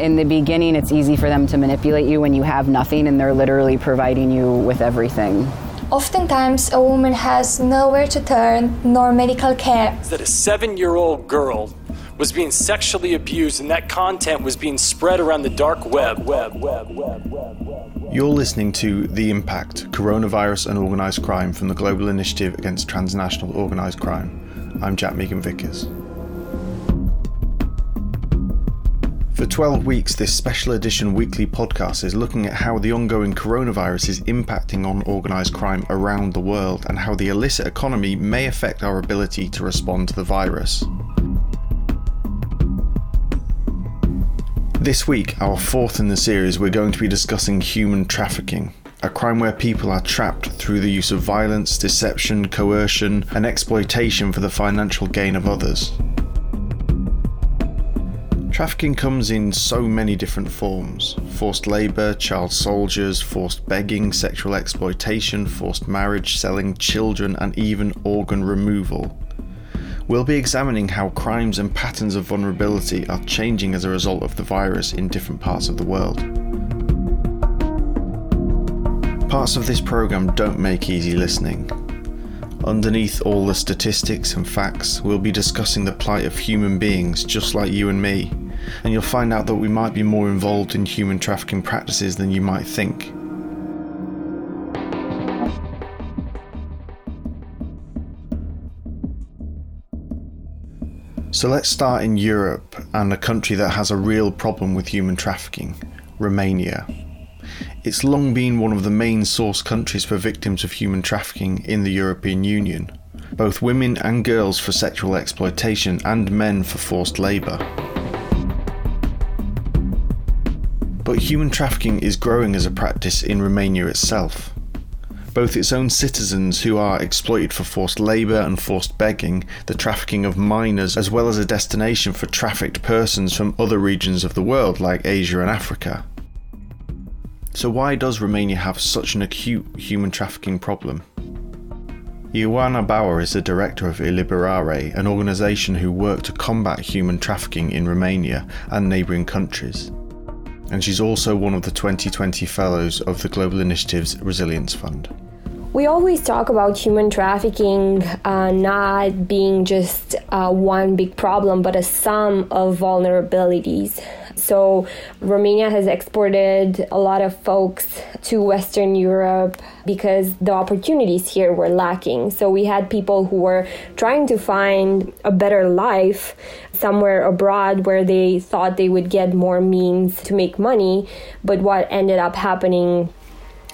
in the beginning, it's easy for them to manipulate you when you have nothing and they're literally providing you with everything. Oftentimes, a woman has nowhere to turn nor medical care. That a seven year old girl was being sexually abused and that content was being spread around the dark web. web, web, web, web, web You're listening to The Impact Coronavirus and Organised Crime from the Global Initiative Against Transnational Organised Crime. I'm Jack Megan Vickers. For 12 weeks, this special edition weekly podcast is looking at how the ongoing coronavirus is impacting on organised crime around the world and how the illicit economy may affect our ability to respond to the virus. This week, our fourth in the series, we're going to be discussing human trafficking, a crime where people are trapped through the use of violence, deception, coercion, and exploitation for the financial gain of others. Trafficking comes in so many different forms forced labour, child soldiers, forced begging, sexual exploitation, forced marriage, selling children, and even organ removal. We'll be examining how crimes and patterns of vulnerability are changing as a result of the virus in different parts of the world. Parts of this programme don't make easy listening. Underneath all the statistics and facts, we'll be discussing the plight of human beings just like you and me and you'll find out that we might be more involved in human trafficking practices than you might think. So let's start in Europe and a country that has a real problem with human trafficking Romania. It's long been one of the main source countries for victims of human trafficking in the European Union, both women and girls for sexual exploitation and men for forced labour. But human trafficking is growing as a practice in Romania itself. Both its own citizens who are exploited for forced labour and forced begging, the trafficking of minors, as well as a destination for trafficked persons from other regions of the world like Asia and Africa. So, why does Romania have such an acute human trafficking problem? Ioana Bauer is the director of Eliberare, an organisation who work to combat human trafficking in Romania and neighbouring countries and she's also one of the 2020 Fellows of the Global Initiatives Resilience Fund. We always talk about human trafficking uh, not being just uh, one big problem, but a sum of vulnerabilities. So, Romania has exported a lot of folks to Western Europe because the opportunities here were lacking. So, we had people who were trying to find a better life somewhere abroad where they thought they would get more means to make money. But what ended up happening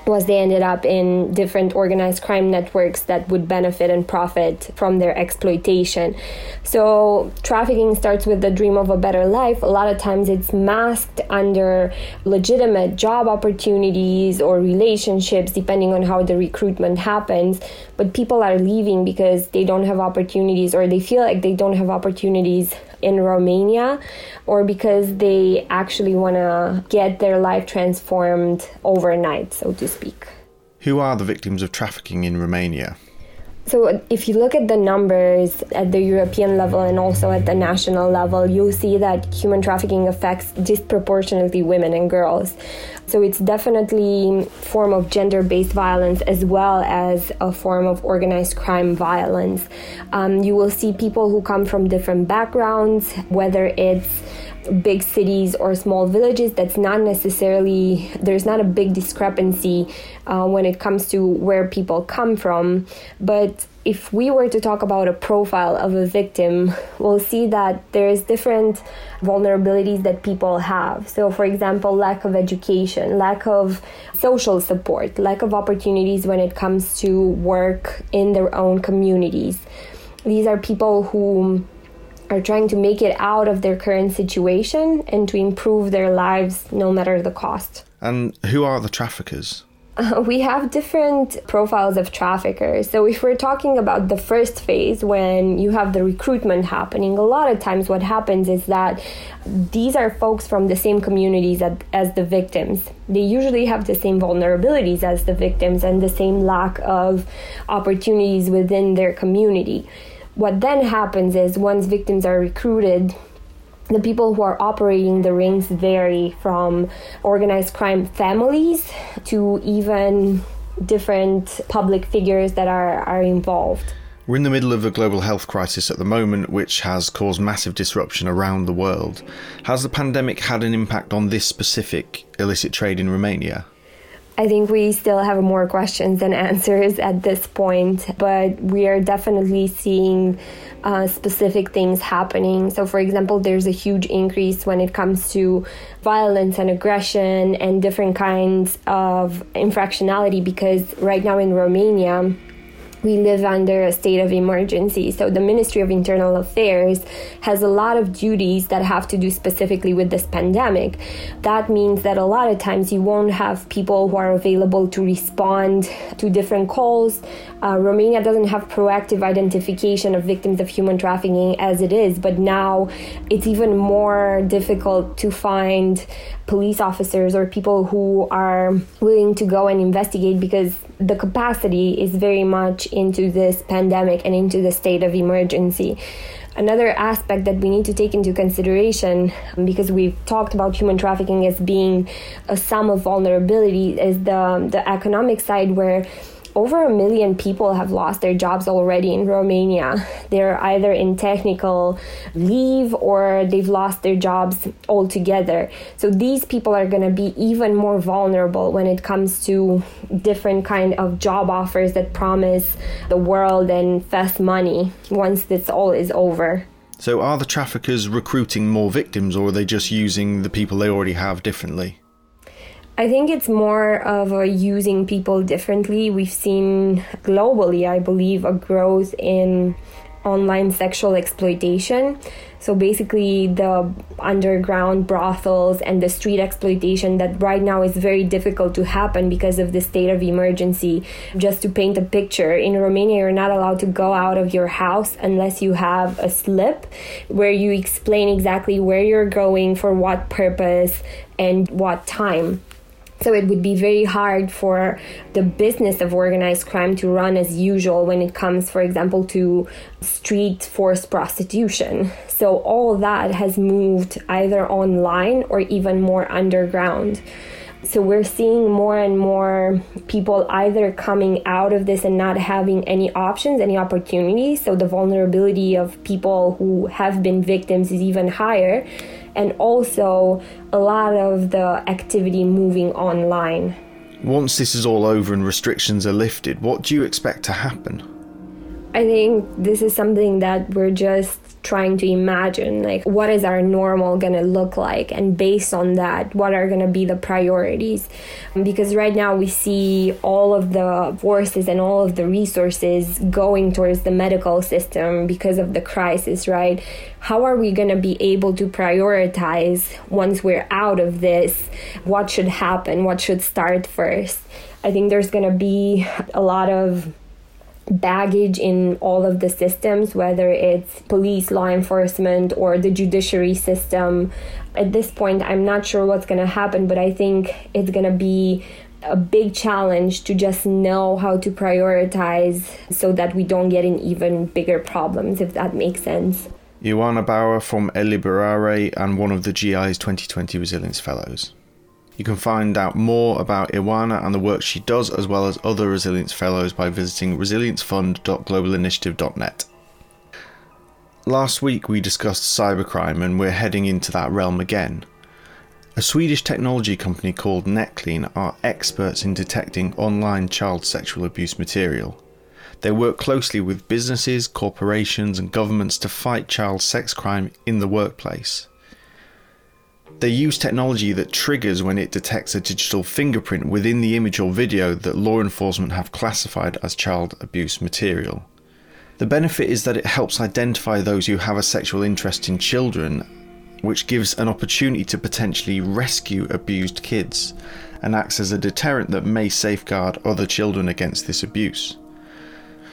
was they ended up in different organized crime networks that would benefit and profit from their exploitation. So, trafficking starts with the dream of a better life. A lot of times it's masked under legitimate job opportunities or relationships, depending on how the recruitment happens. But people are leaving because they don't have opportunities or they feel like they don't have opportunities in Romania or because they actually want to get their life transformed overnight, so to speak. Who are the victims of trafficking in Romania? So, if you look at the numbers at the European level and also at the national level, you'll see that human trafficking affects disproportionately women and girls. So, it's definitely a form of gender-based violence as well as a form of organized crime violence. Um, you will see people who come from different backgrounds, whether it's big cities or small villages that's not necessarily there's not a big discrepancy uh, when it comes to where people come from. But if we were to talk about a profile of a victim we'll see that there's different vulnerabilities that people have. So for example lack of education lack of social support lack of opportunities when it comes to work in their own communities. These are people who are trying to make it out of their current situation and to improve their lives no matter the cost. And who are the traffickers? Uh, we have different profiles of traffickers. So, if we're talking about the first phase, when you have the recruitment happening, a lot of times what happens is that these are folks from the same communities as, as the victims. They usually have the same vulnerabilities as the victims and the same lack of opportunities within their community what then happens is once victims are recruited the people who are operating the rings vary from organized crime families to even different public figures that are, are involved. We're in the middle of a global health crisis at the moment, which has caused massive disruption around the world. Has the pandemic had an impact on this specific illicit trade in Romania? I think we still have more questions than answers at this point, but we are definitely seeing uh, specific things happening. So, for example, there's a huge increase when it comes to violence and aggression and different kinds of infractionality because right now in Romania, we live under a state of emergency. So the Ministry of Internal Affairs has a lot of duties that have to do specifically with this pandemic. That means that a lot of times you won't have people who are available to respond to different calls. Uh, Romania doesn't have proactive identification of victims of human trafficking as it is, but now it's even more difficult to find police officers or people who are willing to go and investigate because the capacity is very much into this pandemic and into the state of emergency. Another aspect that we need to take into consideration, because we've talked about human trafficking as being a sum of vulnerability, is the, the economic side where over a million people have lost their jobs already in Romania. They're either in technical leave or they've lost their jobs altogether. So these people are going to be even more vulnerable when it comes to different kind of job offers that promise the world and fast money once this all is over. So are the traffickers recruiting more victims or are they just using the people they already have differently? I think it's more of using people differently. We've seen globally, I believe, a growth in online sexual exploitation. So basically, the underground brothels and the street exploitation that right now is very difficult to happen because of the state of emergency. Just to paint a picture, in Romania, you're not allowed to go out of your house unless you have a slip where you explain exactly where you're going, for what purpose, and what time. So it would be very hard for the business of organized crime to run as usual when it comes, for example, to street forced prostitution. So all that has moved either online or even more underground. So we're seeing more and more people either coming out of this and not having any options, any opportunities. So the vulnerability of people who have been victims is even higher and also a lot of the activity moving online. Once this is all over and restrictions are lifted, what do you expect to happen? I think this is something that we're just trying to imagine like what is our normal going to look like? And based on that what are going to be the priorities? Because right now we see all of the forces and all of the resources going towards the medical system because of the crisis right? How are we going to be able to prioritize once we're out of this? What should happen? What should start first? I think there's going to be a lot of baggage in all of the systems, whether it's police, law enforcement, or the judiciary system. At this point, I'm not sure what's going to happen, but I think it's going to be a big challenge to just know how to prioritize so that we don't get in even bigger problems, if that makes sense. Ioana Bauer from Eliberare and one of the GI's 2020 Resilience Fellows. You can find out more about Ioana and the work she does, as well as other Resilience Fellows, by visiting resiliencefund.globalinitiative.net. Last week we discussed cybercrime, and we're heading into that realm again. A Swedish technology company called Netclean are experts in detecting online child sexual abuse material. They work closely with businesses, corporations, and governments to fight child sex crime in the workplace. They use technology that triggers when it detects a digital fingerprint within the image or video that law enforcement have classified as child abuse material. The benefit is that it helps identify those who have a sexual interest in children, which gives an opportunity to potentially rescue abused kids and acts as a deterrent that may safeguard other children against this abuse.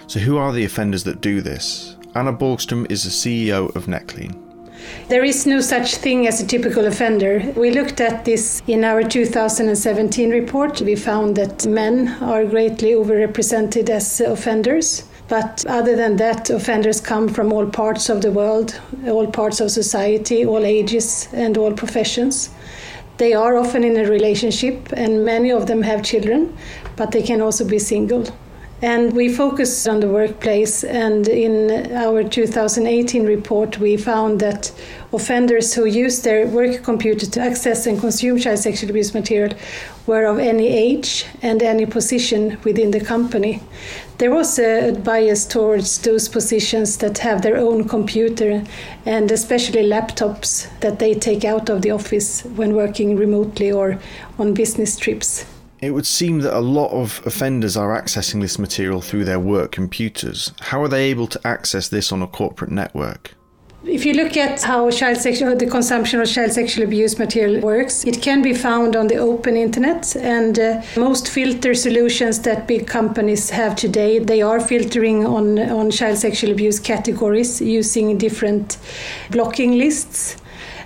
So, who are the offenders that do this? Anna Borgström is the CEO of Netclean. There is no such thing as a typical offender. We looked at this in our 2017 report. We found that men are greatly overrepresented as offenders. But other than that, offenders come from all parts of the world, all parts of society, all ages, and all professions. They are often in a relationship, and many of them have children, but they can also be single. And we focused on the workplace, and in our 2018 report, we found that offenders who use their work computer to access and consume child sexual abuse material were of any age and any position within the company. There was a bias towards those positions that have their own computer and especially laptops that they take out of the office when working remotely or on business trips. It would seem that a lot of offenders are accessing this material through their work computers. How are they able to access this on a corporate network? If you look at how child sexual, the consumption of child sexual abuse material works, it can be found on the open internet. And uh, most filter solutions that big companies have today, they are filtering on on child sexual abuse categories using different blocking lists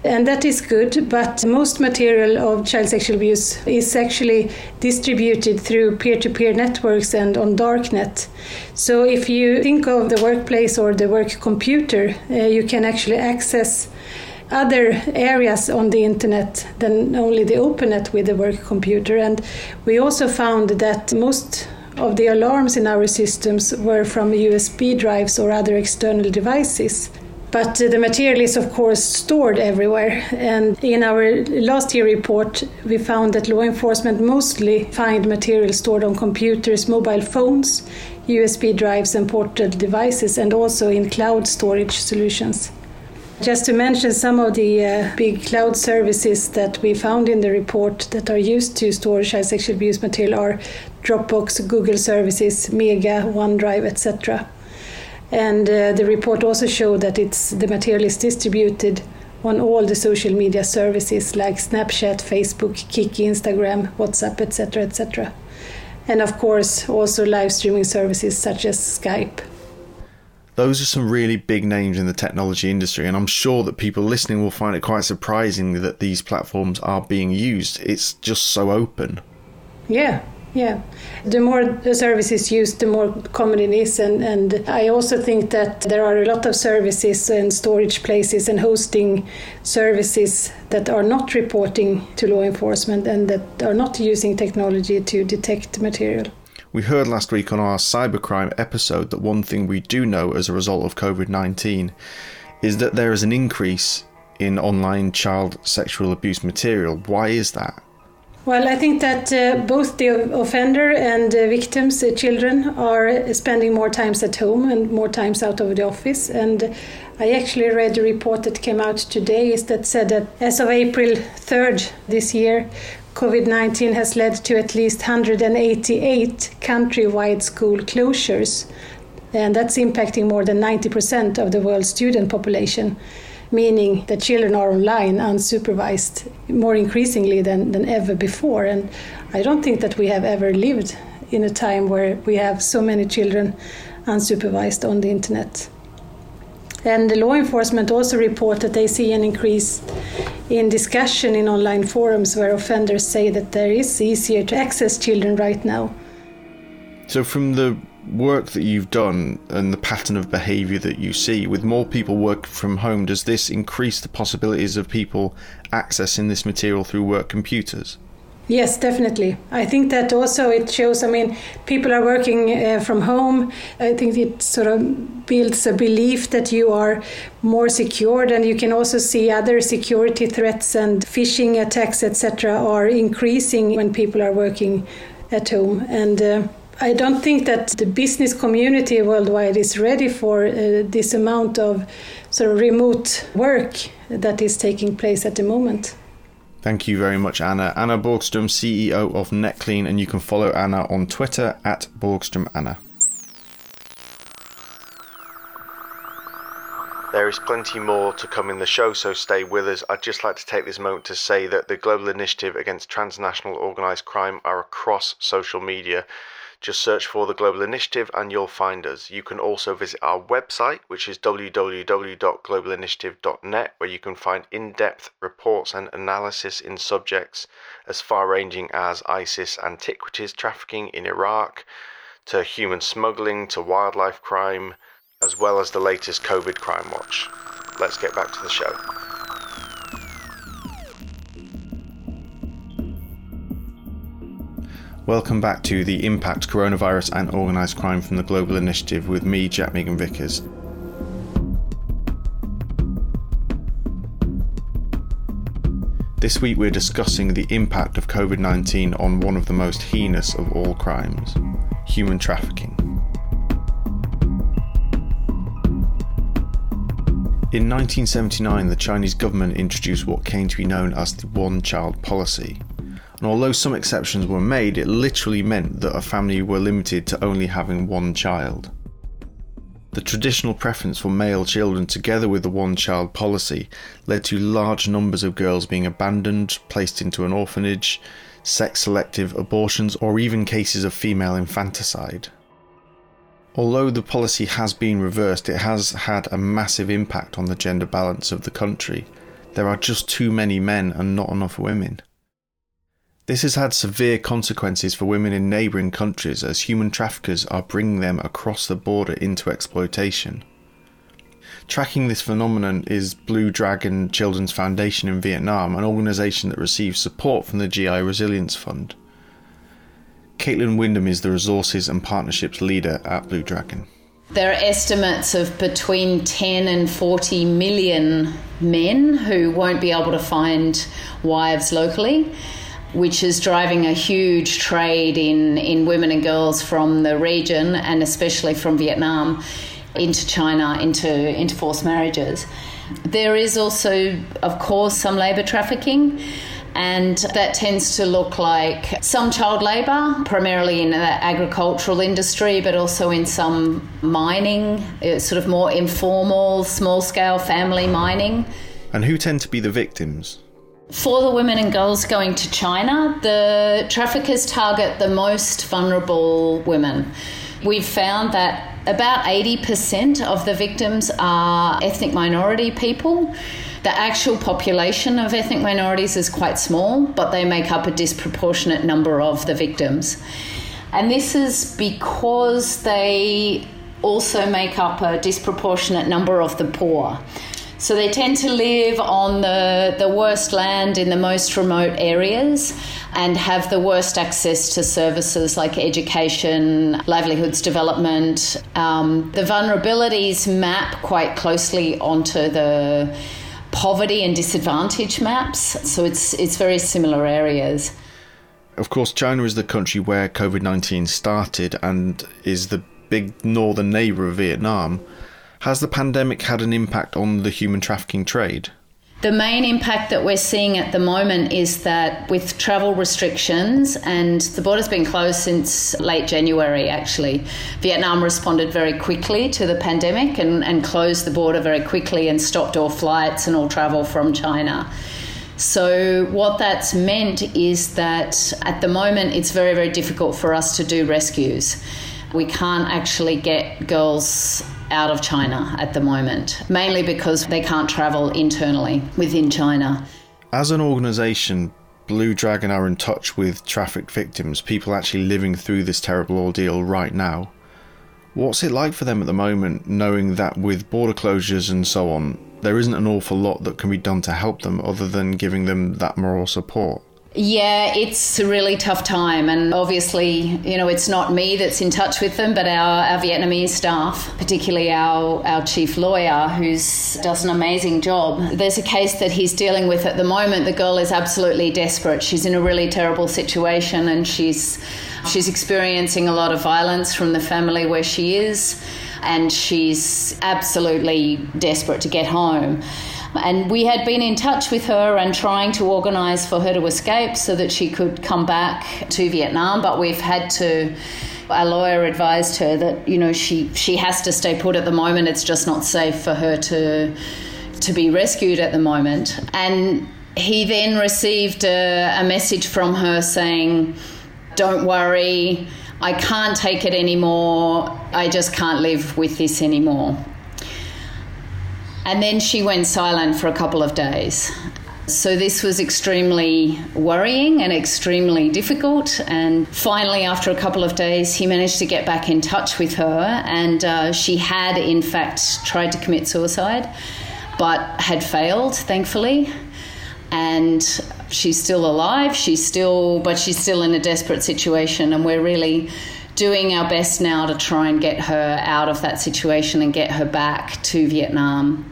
and that is good. But most material of child sexual abuse is actually distributed through peer to peer networks and on darknet. So if you think of the workplace or the work computer, uh, you can actually access other areas on the internet than only the open opennet with the work computer. And we also found that most of the alarms in our systems were from USB drives or other external devices. But the material is, of course, stored everywhere. And in our last year report, we found that law enforcement mostly find material stored on computers, mobile phones, USB drives, and portable devices, and also in cloud storage solutions. Just to mention some of the uh, big cloud services that we found in the report that are used to store child sexual abuse material are Dropbox, Google Services, Mega, OneDrive, etc. And uh, the report also showed that it's, the material is distributed on all the social media services like Snapchat, Facebook, Kik, Instagram, WhatsApp, etc., etc. And of course, also live streaming services such as Skype. Those are some really big names in the technology industry, and I'm sure that people listening will find it quite surprising that these platforms are being used. It's just so open. Yeah, yeah, the more the service is used, the more common it is. And, and I also think that there are a lot of services and storage places and hosting services that are not reporting to law enforcement and that are not using technology to detect material. We heard last week on our cybercrime episode that one thing we do know as a result of COVID 19 is that there is an increase in online child sexual abuse material. Why is that? Well, I think that uh, both the offender and uh, victims, uh, children, are spending more times at home and more times out of the office. And I actually read a report that came out today that said that as of April 3rd this year, COVID 19 has led to at least 188 countrywide school closures. And that's impacting more than 90% of the world's student population meaning that children are online unsupervised more increasingly than, than ever before. And I don't think that we have ever lived in a time where we have so many children unsupervised on the internet. And the law enforcement also report that they see an increase in discussion in online forums where offenders say that there is easier to access children right now. So, from the work that you've done and the pattern of behavior that you see with more people work from home does this increase the possibilities of people accessing this material through work computers Yes, definitely. I think that also it shows. I mean, people are working uh, from home. I think it sort of builds a belief that you are more secured, and you can also see other security threats and phishing attacks, etc., are increasing when people are working at home. And uh, I don't think that the business community worldwide is ready for uh, this amount of sort of remote work that is taking place at the moment. Thank you very much, Anna. Anna Borgström, CEO of NetClean, and you can follow Anna on Twitter at Borgström Anna. There is plenty more to come in the show, so stay with us. I'd just like to take this moment to say that the Global Initiative Against Transnational Organised Crime are across social media. Just search for the Global Initiative and you'll find us. You can also visit our website, which is www.globalinitiative.net, where you can find in depth reports and analysis in subjects as far ranging as ISIS antiquities trafficking in Iraq to human smuggling to wildlife crime, as well as the latest COVID crime watch. Let's get back to the show. Welcome back to the Impact Coronavirus and Organised Crime from the Global Initiative with me, Jack Megan Vickers. This week we're discussing the impact of COVID 19 on one of the most heinous of all crimes human trafficking. In 1979, the Chinese government introduced what came to be known as the one child policy. And although some exceptions were made, it literally meant that a family were limited to only having one child. The traditional preference for male children, together with the one child policy, led to large numbers of girls being abandoned, placed into an orphanage, sex selective abortions, or even cases of female infanticide. Although the policy has been reversed, it has had a massive impact on the gender balance of the country. There are just too many men and not enough women. This has had severe consequences for women in neighbouring countries as human traffickers are bringing them across the border into exploitation. Tracking this phenomenon is Blue Dragon Children's Foundation in Vietnam, an organisation that receives support from the GI Resilience Fund. Caitlin Wyndham is the resources and partnerships leader at Blue Dragon. There are estimates of between 10 and 40 million men who won't be able to find wives locally which is driving a huge trade in, in women and girls from the region and especially from Vietnam into China, into, into forced marriages. There is also, of course, some labour trafficking. And that tends to look like some child labour, primarily in the agricultural industry, but also in some mining, uh, sort of more informal, small scale family mining. And who tend to be the victims? For the women and girls going to China, the traffickers target the most vulnerable women. We've found that about 80% of the victims are ethnic minority people. The actual population of ethnic minorities is quite small, but they make up a disproportionate number of the victims. And this is because they also make up a disproportionate number of the poor. So they tend to live on the, the worst land in the most remote areas and have the worst access to services like education, livelihoods development. Um, the vulnerabilities map quite closely onto the poverty and disadvantage maps. So it's, it's very similar areas. Of course, China is the country where COVID 19 started and is the big northern neighbour of Vietnam. Has the pandemic had an impact on the human trafficking trade? The main impact that we're seeing at the moment is that with travel restrictions, and the border's been closed since late January actually, Vietnam responded very quickly to the pandemic and, and closed the border very quickly and stopped all flights and all travel from China. So, what that's meant is that at the moment it's very, very difficult for us to do rescues. We can't actually get girls out of China at the moment, mainly because they can't travel internally within China. As an organisation, Blue Dragon are in touch with trafficked victims, people actually living through this terrible ordeal right now. What's it like for them at the moment, knowing that with border closures and so on, there isn't an awful lot that can be done to help them other than giving them that moral support? Yeah, it's a really tough time. And obviously, you know, it's not me that's in touch with them, but our, our Vietnamese staff, particularly our, our chief lawyer, who does an amazing job. There's a case that he's dealing with at the moment. The girl is absolutely desperate. She's in a really terrible situation and she's, she's experiencing a lot of violence from the family where she is. And she's absolutely desperate to get home. And we had been in touch with her and trying to organise for her to escape so that she could come back to Vietnam, but we've had to our lawyer advised her that you know she she has to stay put at the moment. It's just not safe for her to to be rescued at the moment. And he then received a, a message from her saying don't worry I can't take it anymore. I just can't live with this anymore and then she went silent for a couple of days. So this was extremely worrying and extremely difficult. And finally, after a couple of days, he managed to get back in touch with her. And uh, she had, in fact, tried to commit suicide, but had failed, thankfully. And she's still alive. She's still, but she's still in a desperate situation. And we're really doing our best now to try and get her out of that situation and get her back to Vietnam.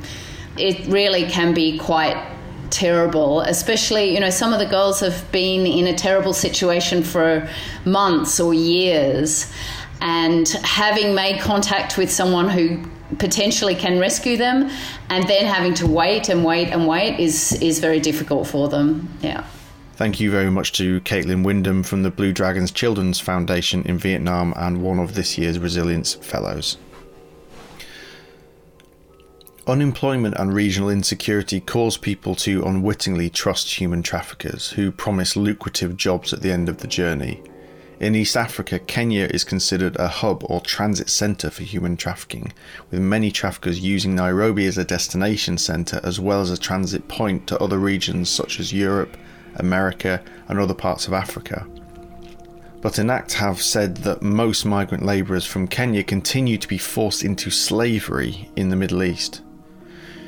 It really can be quite terrible, especially, you know, some of the girls have been in a terrible situation for months or years. And having made contact with someone who potentially can rescue them and then having to wait and wait and wait is, is very difficult for them. Yeah. Thank you very much to Caitlin Wyndham from the Blue Dragons Children's Foundation in Vietnam and one of this year's Resilience Fellows. Unemployment and regional insecurity cause people to unwittingly trust human traffickers who promise lucrative jobs at the end of the journey. In East Africa, Kenya is considered a hub or transit centre for human trafficking, with many traffickers using Nairobi as a destination centre as well as a transit point to other regions such as Europe, America, and other parts of Africa. But ENACT have said that most migrant labourers from Kenya continue to be forced into slavery in the Middle East.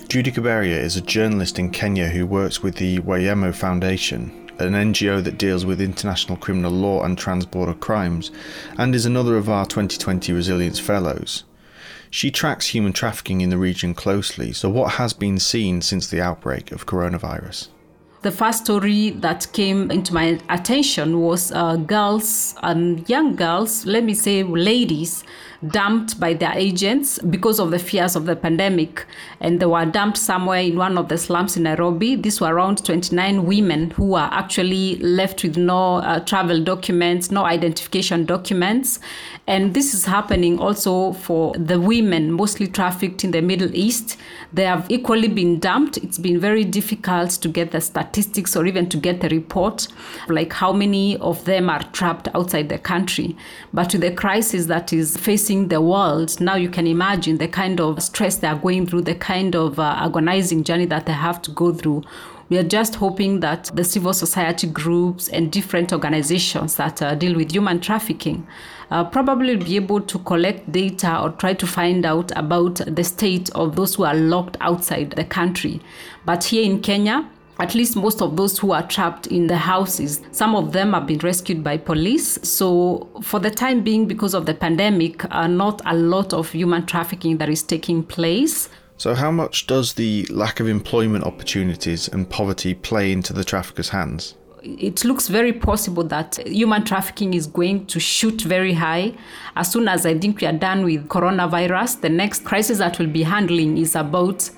Judy Kaberia is a journalist in Kenya who works with the Wayamo Foundation, an NGO that deals with international criminal law and transborder crimes, and is another of our 2020 Resilience Fellows. She tracks human trafficking in the region closely, so what has been seen since the outbreak of coronavirus? The first story that came into my attention was uh, girls and young girls, let me say ladies, dumped by their agents because of the fears of the pandemic. And they were dumped somewhere in one of the slums in Nairobi. These were around 29 women who were actually left with no uh, travel documents, no identification documents. And this is happening also for the women mostly trafficked in the Middle East. They have equally been dumped. It's been very difficult to get the statistics or even to get the report, like how many of them are trapped outside the country. But with the crisis that is facing the world, now you can imagine the kind of stress they are going through, the kind of uh, agonizing journey that they have to go through. We are just hoping that the civil society groups and different organizations that uh, deal with human trafficking uh, probably be able to collect data or try to find out about the state of those who are locked outside the country. But here in Kenya, at least most of those who are trapped in the houses, some of them have been rescued by police. So, for the time being, because of the pandemic, uh, not a lot of human trafficking that is taking place. So, how much does the lack of employment opportunities and poverty play into the traffickers' hands? It looks very possible that human trafficking is going to shoot very high. As soon as I think we are done with coronavirus, the next crisis that we'll be handling is about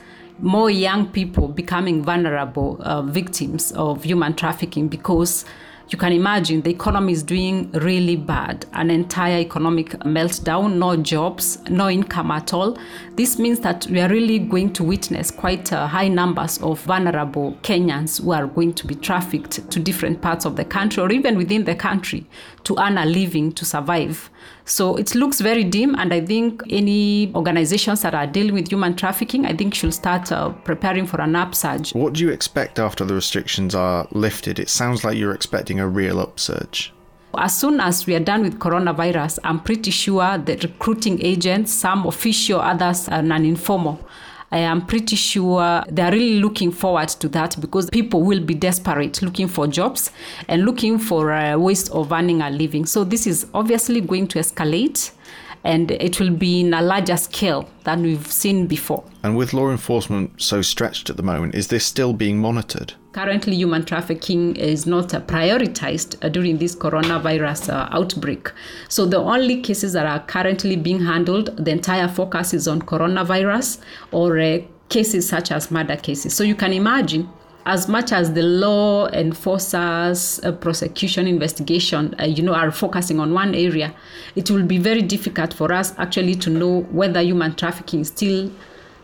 more young people becoming vulnerable uh, victims of human trafficking because you can imagine the economy is doing really bad. An entire economic meltdown no jobs no income at all. This means that we are really going to witness quite uh, high numbers of vulnerable kenyans who are going to be trafficked to different parts of the country or even within the country to earn a living to survive so it looks very dim, and I think any organizations that are dealing with human trafficking, I think should start uh, preparing for an upsurge. What do you expect after the restrictions are lifted? It sounds like you're expecting a real upsurge. As soon as we are done with coronavirus, I'm pretty sure the recruiting agents, some official, others are non informal, I am pretty sure they're really looking forward to that because people will be desperate looking for jobs and looking for uh, ways of earning a living. So this is obviously going to escalate and it will be in a larger scale than we've seen before. And with law enforcement so stretched at the moment, is this still being monitored? Currently, human trafficking is not prioritized uh, during this coronavirus uh, outbreak. So, the only cases that are currently being handled, the entire focus is on coronavirus or uh, cases such as murder cases. So, you can imagine as much as the law enforcers, uh, prosecution, investigation, uh, you know, are focusing on one area, it will be very difficult for us actually to know whether human trafficking is still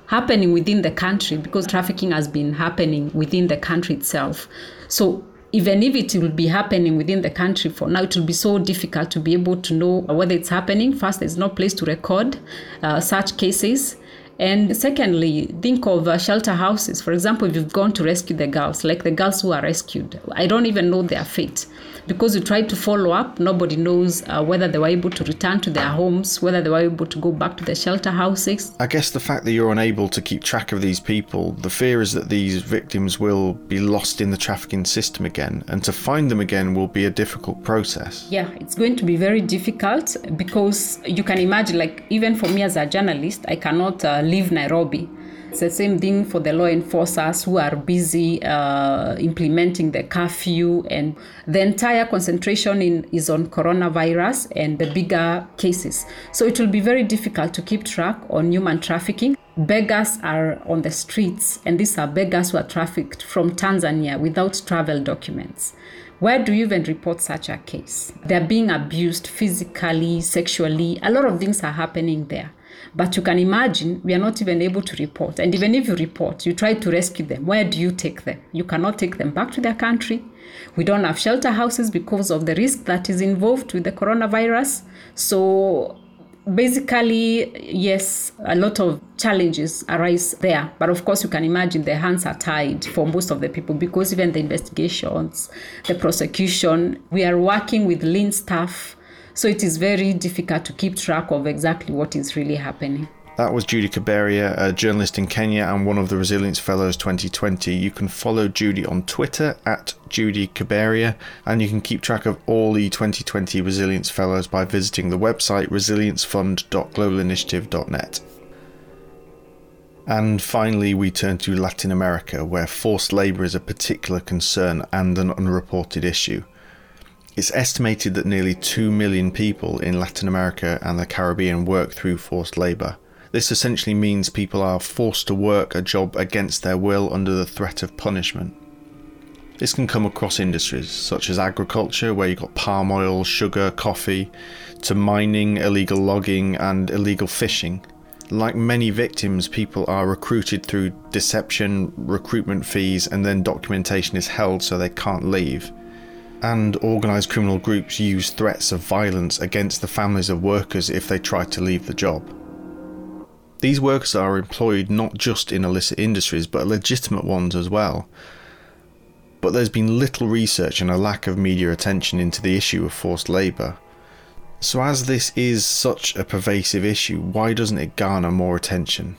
happening within the country because trafficking has been happening within the country itself. So even if it will be happening within the country for now, it will be so difficult to be able to know whether it's happening. First, there's no place to record uh, such cases And secondly, think of uh, shelter houses. For example, if you've gone to rescue the girls, like the girls who are rescued, I don't even know their fate because you tried to follow up. Nobody knows uh, whether they were able to return to their homes, whether they were able to go back to their shelter houses. I guess the fact that you're unable to keep track of these people, the fear is that these victims will be lost in the trafficking system again, and to find them again will be a difficult process. Yeah, it's going to be very difficult because you can imagine, like, even for me as a journalist, I cannot uh, leave Nairobi. It's the same thing for the law enforcers who are busy uh, implementing the curfew, and the entire concentration in, is on coronavirus and the bigger cases. So it will be very difficult to keep track on human trafficking. Beggars are on the streets, and these are beggars who are trafficked from Tanzania without travel documents. Where do you even report such a case? They're being abused physically, sexually. A lot of things are happening there. But you can imagine we are not even able to report. And even if you report, you try to rescue them. Where do you take them? You cannot take them back to their country. We don't have shelter houses because of the risk that is involved with the coronavirus. So basically, yes, a lot of challenges arise there. But of course, you can imagine the hands are tied for most of the people because even the investigations, the prosecution, we are working with lean staff so it is very difficult to keep track of exactly what is really happening. That was Judy Kaberia, a journalist in Kenya and one of the Resilience Fellows 2020. You can follow Judy on Twitter at Judy Kaberia, and you can keep track of all the 2020 Resilience Fellows by visiting the website resiliencefund.globalinitiative.net. And finally, we turn to Latin America, where forced labour is a particular concern and an unreported issue. It's estimated that nearly 2 million people in Latin America and the Caribbean work through forced labour. This essentially means people are forced to work a job against their will under the threat of punishment. This can come across industries such as agriculture, where you've got palm oil, sugar, coffee, to mining, illegal logging, and illegal fishing. Like many victims, people are recruited through deception, recruitment fees, and then documentation is held so they can't leave and organised criminal groups use threats of violence against the families of workers if they try to leave the job. These workers are employed not just in illicit industries but legitimate ones as well. But there's been little research and a lack of media attention into the issue of forced labour. So, as this is such a pervasive issue, why doesn't it garner more attention?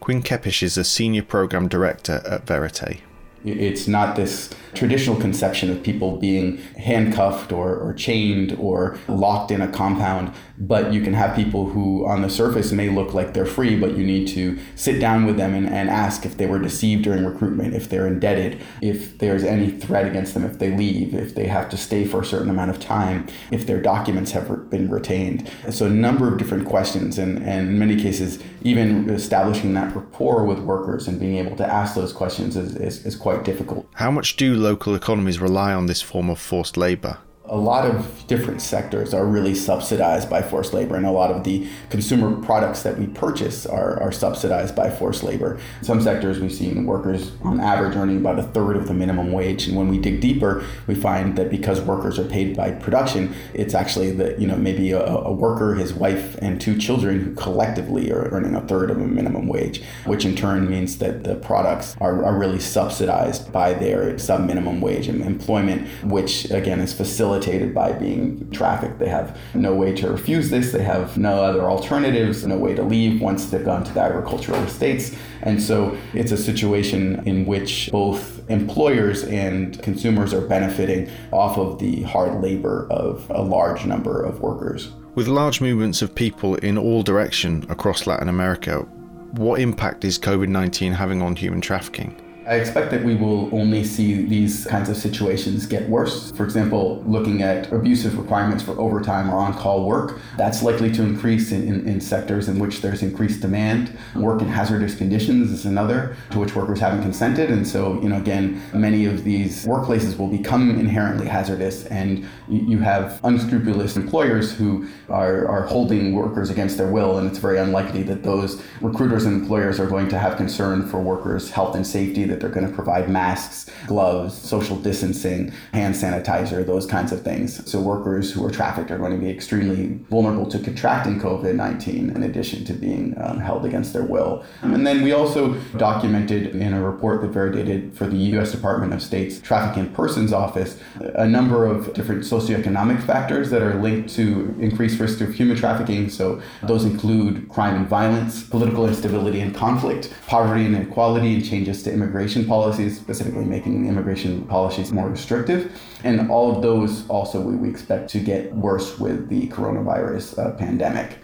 Quinn Kepes is a senior program director at Verite. It's not this traditional conception of people being handcuffed or, or chained or locked in a compound, but you can have people who on the surface may look like they're free, but you need to sit down with them and, and ask if they were deceived during recruitment, if they're indebted, if there's any threat against them if they leave, if they have to stay for a certain amount of time, if their documents have been retained. So a number of different questions and, and in many cases, even establishing that rapport with workers and being able to ask those questions is, is, is quite difficult. How much do local economies rely on this form of forced labour? A lot of different sectors are really subsidized by forced labor, and a lot of the consumer products that we purchase are, are subsidized by forced labor. Some sectors, we've seen workers on average earning about a third of the minimum wage, and when we dig deeper, we find that because workers are paid by production, it's actually that you know maybe a, a worker, his wife, and two children who collectively are earning a third of a minimum wage, which in turn means that the products are, are really subsidized by their sub minimum wage employment, which again is facilitated by being trafficked. They have no way to refuse this, they have no other alternatives, no way to leave once they've gone to the agricultural estates. And so it's a situation in which both employers and consumers are benefiting off of the hard labor of a large number of workers. With large movements of people in all direction across Latin America, what impact is COVID 19 having on human trafficking? I expect that we will only see these kinds of situations get worse. For example, looking at abusive requirements for overtime or on call work, that's likely to increase in, in, in, sectors in which there's increased demand. Work in hazardous conditions is another to which workers haven't consented. And so, you know, again, many of these workplaces will become inherently hazardous, and you have unscrupulous employers who are, are holding workers against their will. And it's very unlikely that those recruiters and employers are going to have concern for workers' health and safety that they're going to provide masks, gloves, social distancing, hand sanitizer, those kinds of things. So workers who are trafficked are going to be extremely vulnerable to contracting COVID 19 in addition to being um, held against their will. And then we also documented in a report that validated for the U.S. Department of State's Trafficking Persons Office a number of different socioeconomic factors that are linked to increased risk of human trafficking. So those include crime and violence, political instability and conflict, poverty and inequality, and changes to immigration policies, specifically making immigration policies more restrictive. And all of those also we, we expect to get worse with the coronavirus uh, pandemic.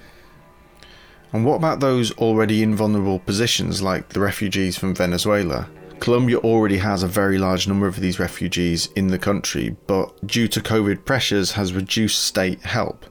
And what about those already in vulnerable positions, like the refugees from Venezuela? Colombia already has a very large number of these refugees in the country, but due to COVID pressures has reduced state help.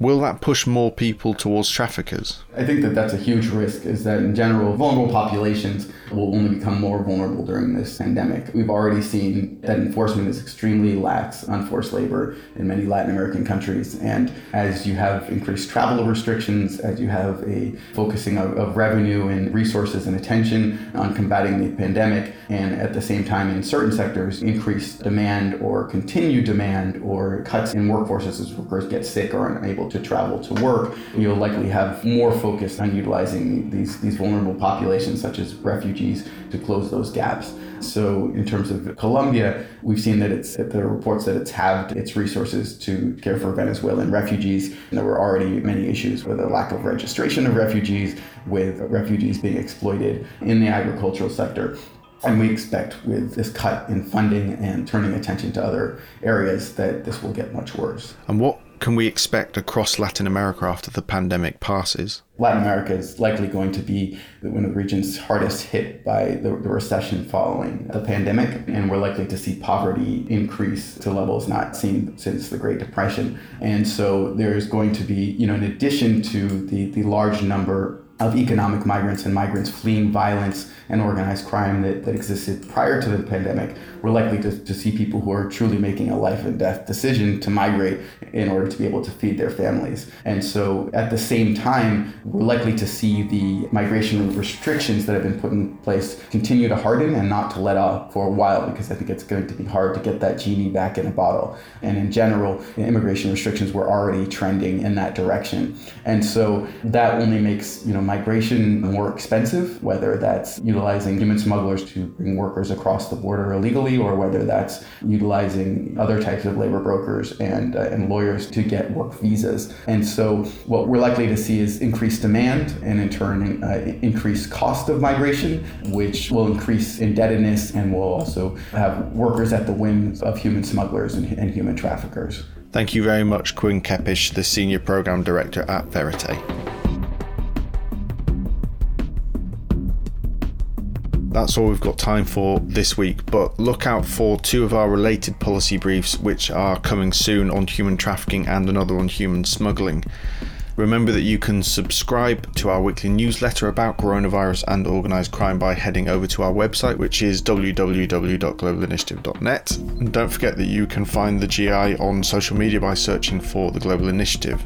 Will that push more people towards traffickers? I think that that's a huge risk, is that in general, vulnerable populations will only become more vulnerable during this pandemic. We've already seen that enforcement is extremely lax on forced labor in many Latin American countries. And as you have increased travel restrictions, as you have a focusing of, of revenue and resources and attention on combating the pandemic, and at the same time in certain sectors, increased demand or continued demand or cuts in workforces as workers get sick or unable to travel to work, you'll likely have more focus on utilizing these, these vulnerable populations, such as refugees, to close those gaps. So, in terms of Colombia, we've seen that it's that are reports that it's halved its resources to care for Venezuelan refugees. And there were already many issues with a lack of registration of refugees, with refugees being exploited in the agricultural sector. And we expect with this cut in funding and turning attention to other areas that this will get much worse. And what can we expect across Latin America after the pandemic passes? Latin America is likely going to be one of the regions hardest hit by the, the, recession following the pandemic, and we're likely to see poverty increase to levels not seen since the Great Depression. And so there's going to be, you know, in addition to the, the large number of economic migrants and migrants fleeing violence and organized crime that, that existed prior to the pandemic, we're likely to, to see people who are truly making a life and death decision to migrate in order to be able to feed their families. And so at the same time, we're likely to see the migration restrictions that have been put in place continue to harden and not to let up for a while because I think it's going to be hard to get that genie back in a bottle. And in general, immigration restrictions were already trending in that direction. And so that only makes, you know, migration more expensive, whether that's utilizing human smugglers to bring workers across the border illegally or whether that's utilizing other types of labor brokers and, uh, and lawyers to get work visas. And so what we're likely to see is increased demand and in turn uh, increased cost of migration, which will increase indebtedness and will also have workers at the whims of human smugglers and, and human traffickers. Thank you very much, Quinn Kepes, the Senior Program Director at Verite. That's all we've got time for this week, but look out for two of our related policy briefs which are coming soon on human trafficking and another on human smuggling. Remember that you can subscribe to our weekly newsletter about coronavirus and organised crime by heading over to our website, which is www.globalinitiative.net. And don't forget that you can find the GI on social media by searching for the Global Initiative.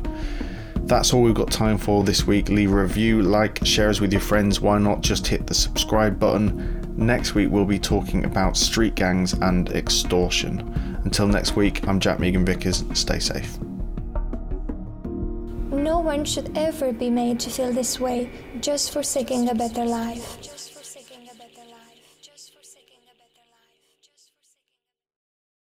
That's all we've got time for this week. Leave a review, like, share us with your friends. Why not just hit the subscribe button? Next week, we'll be talking about street gangs and extortion. Until next week, I'm Jack Megan Vickers. Stay safe. No one should ever be made to feel this way just for seeking a better life.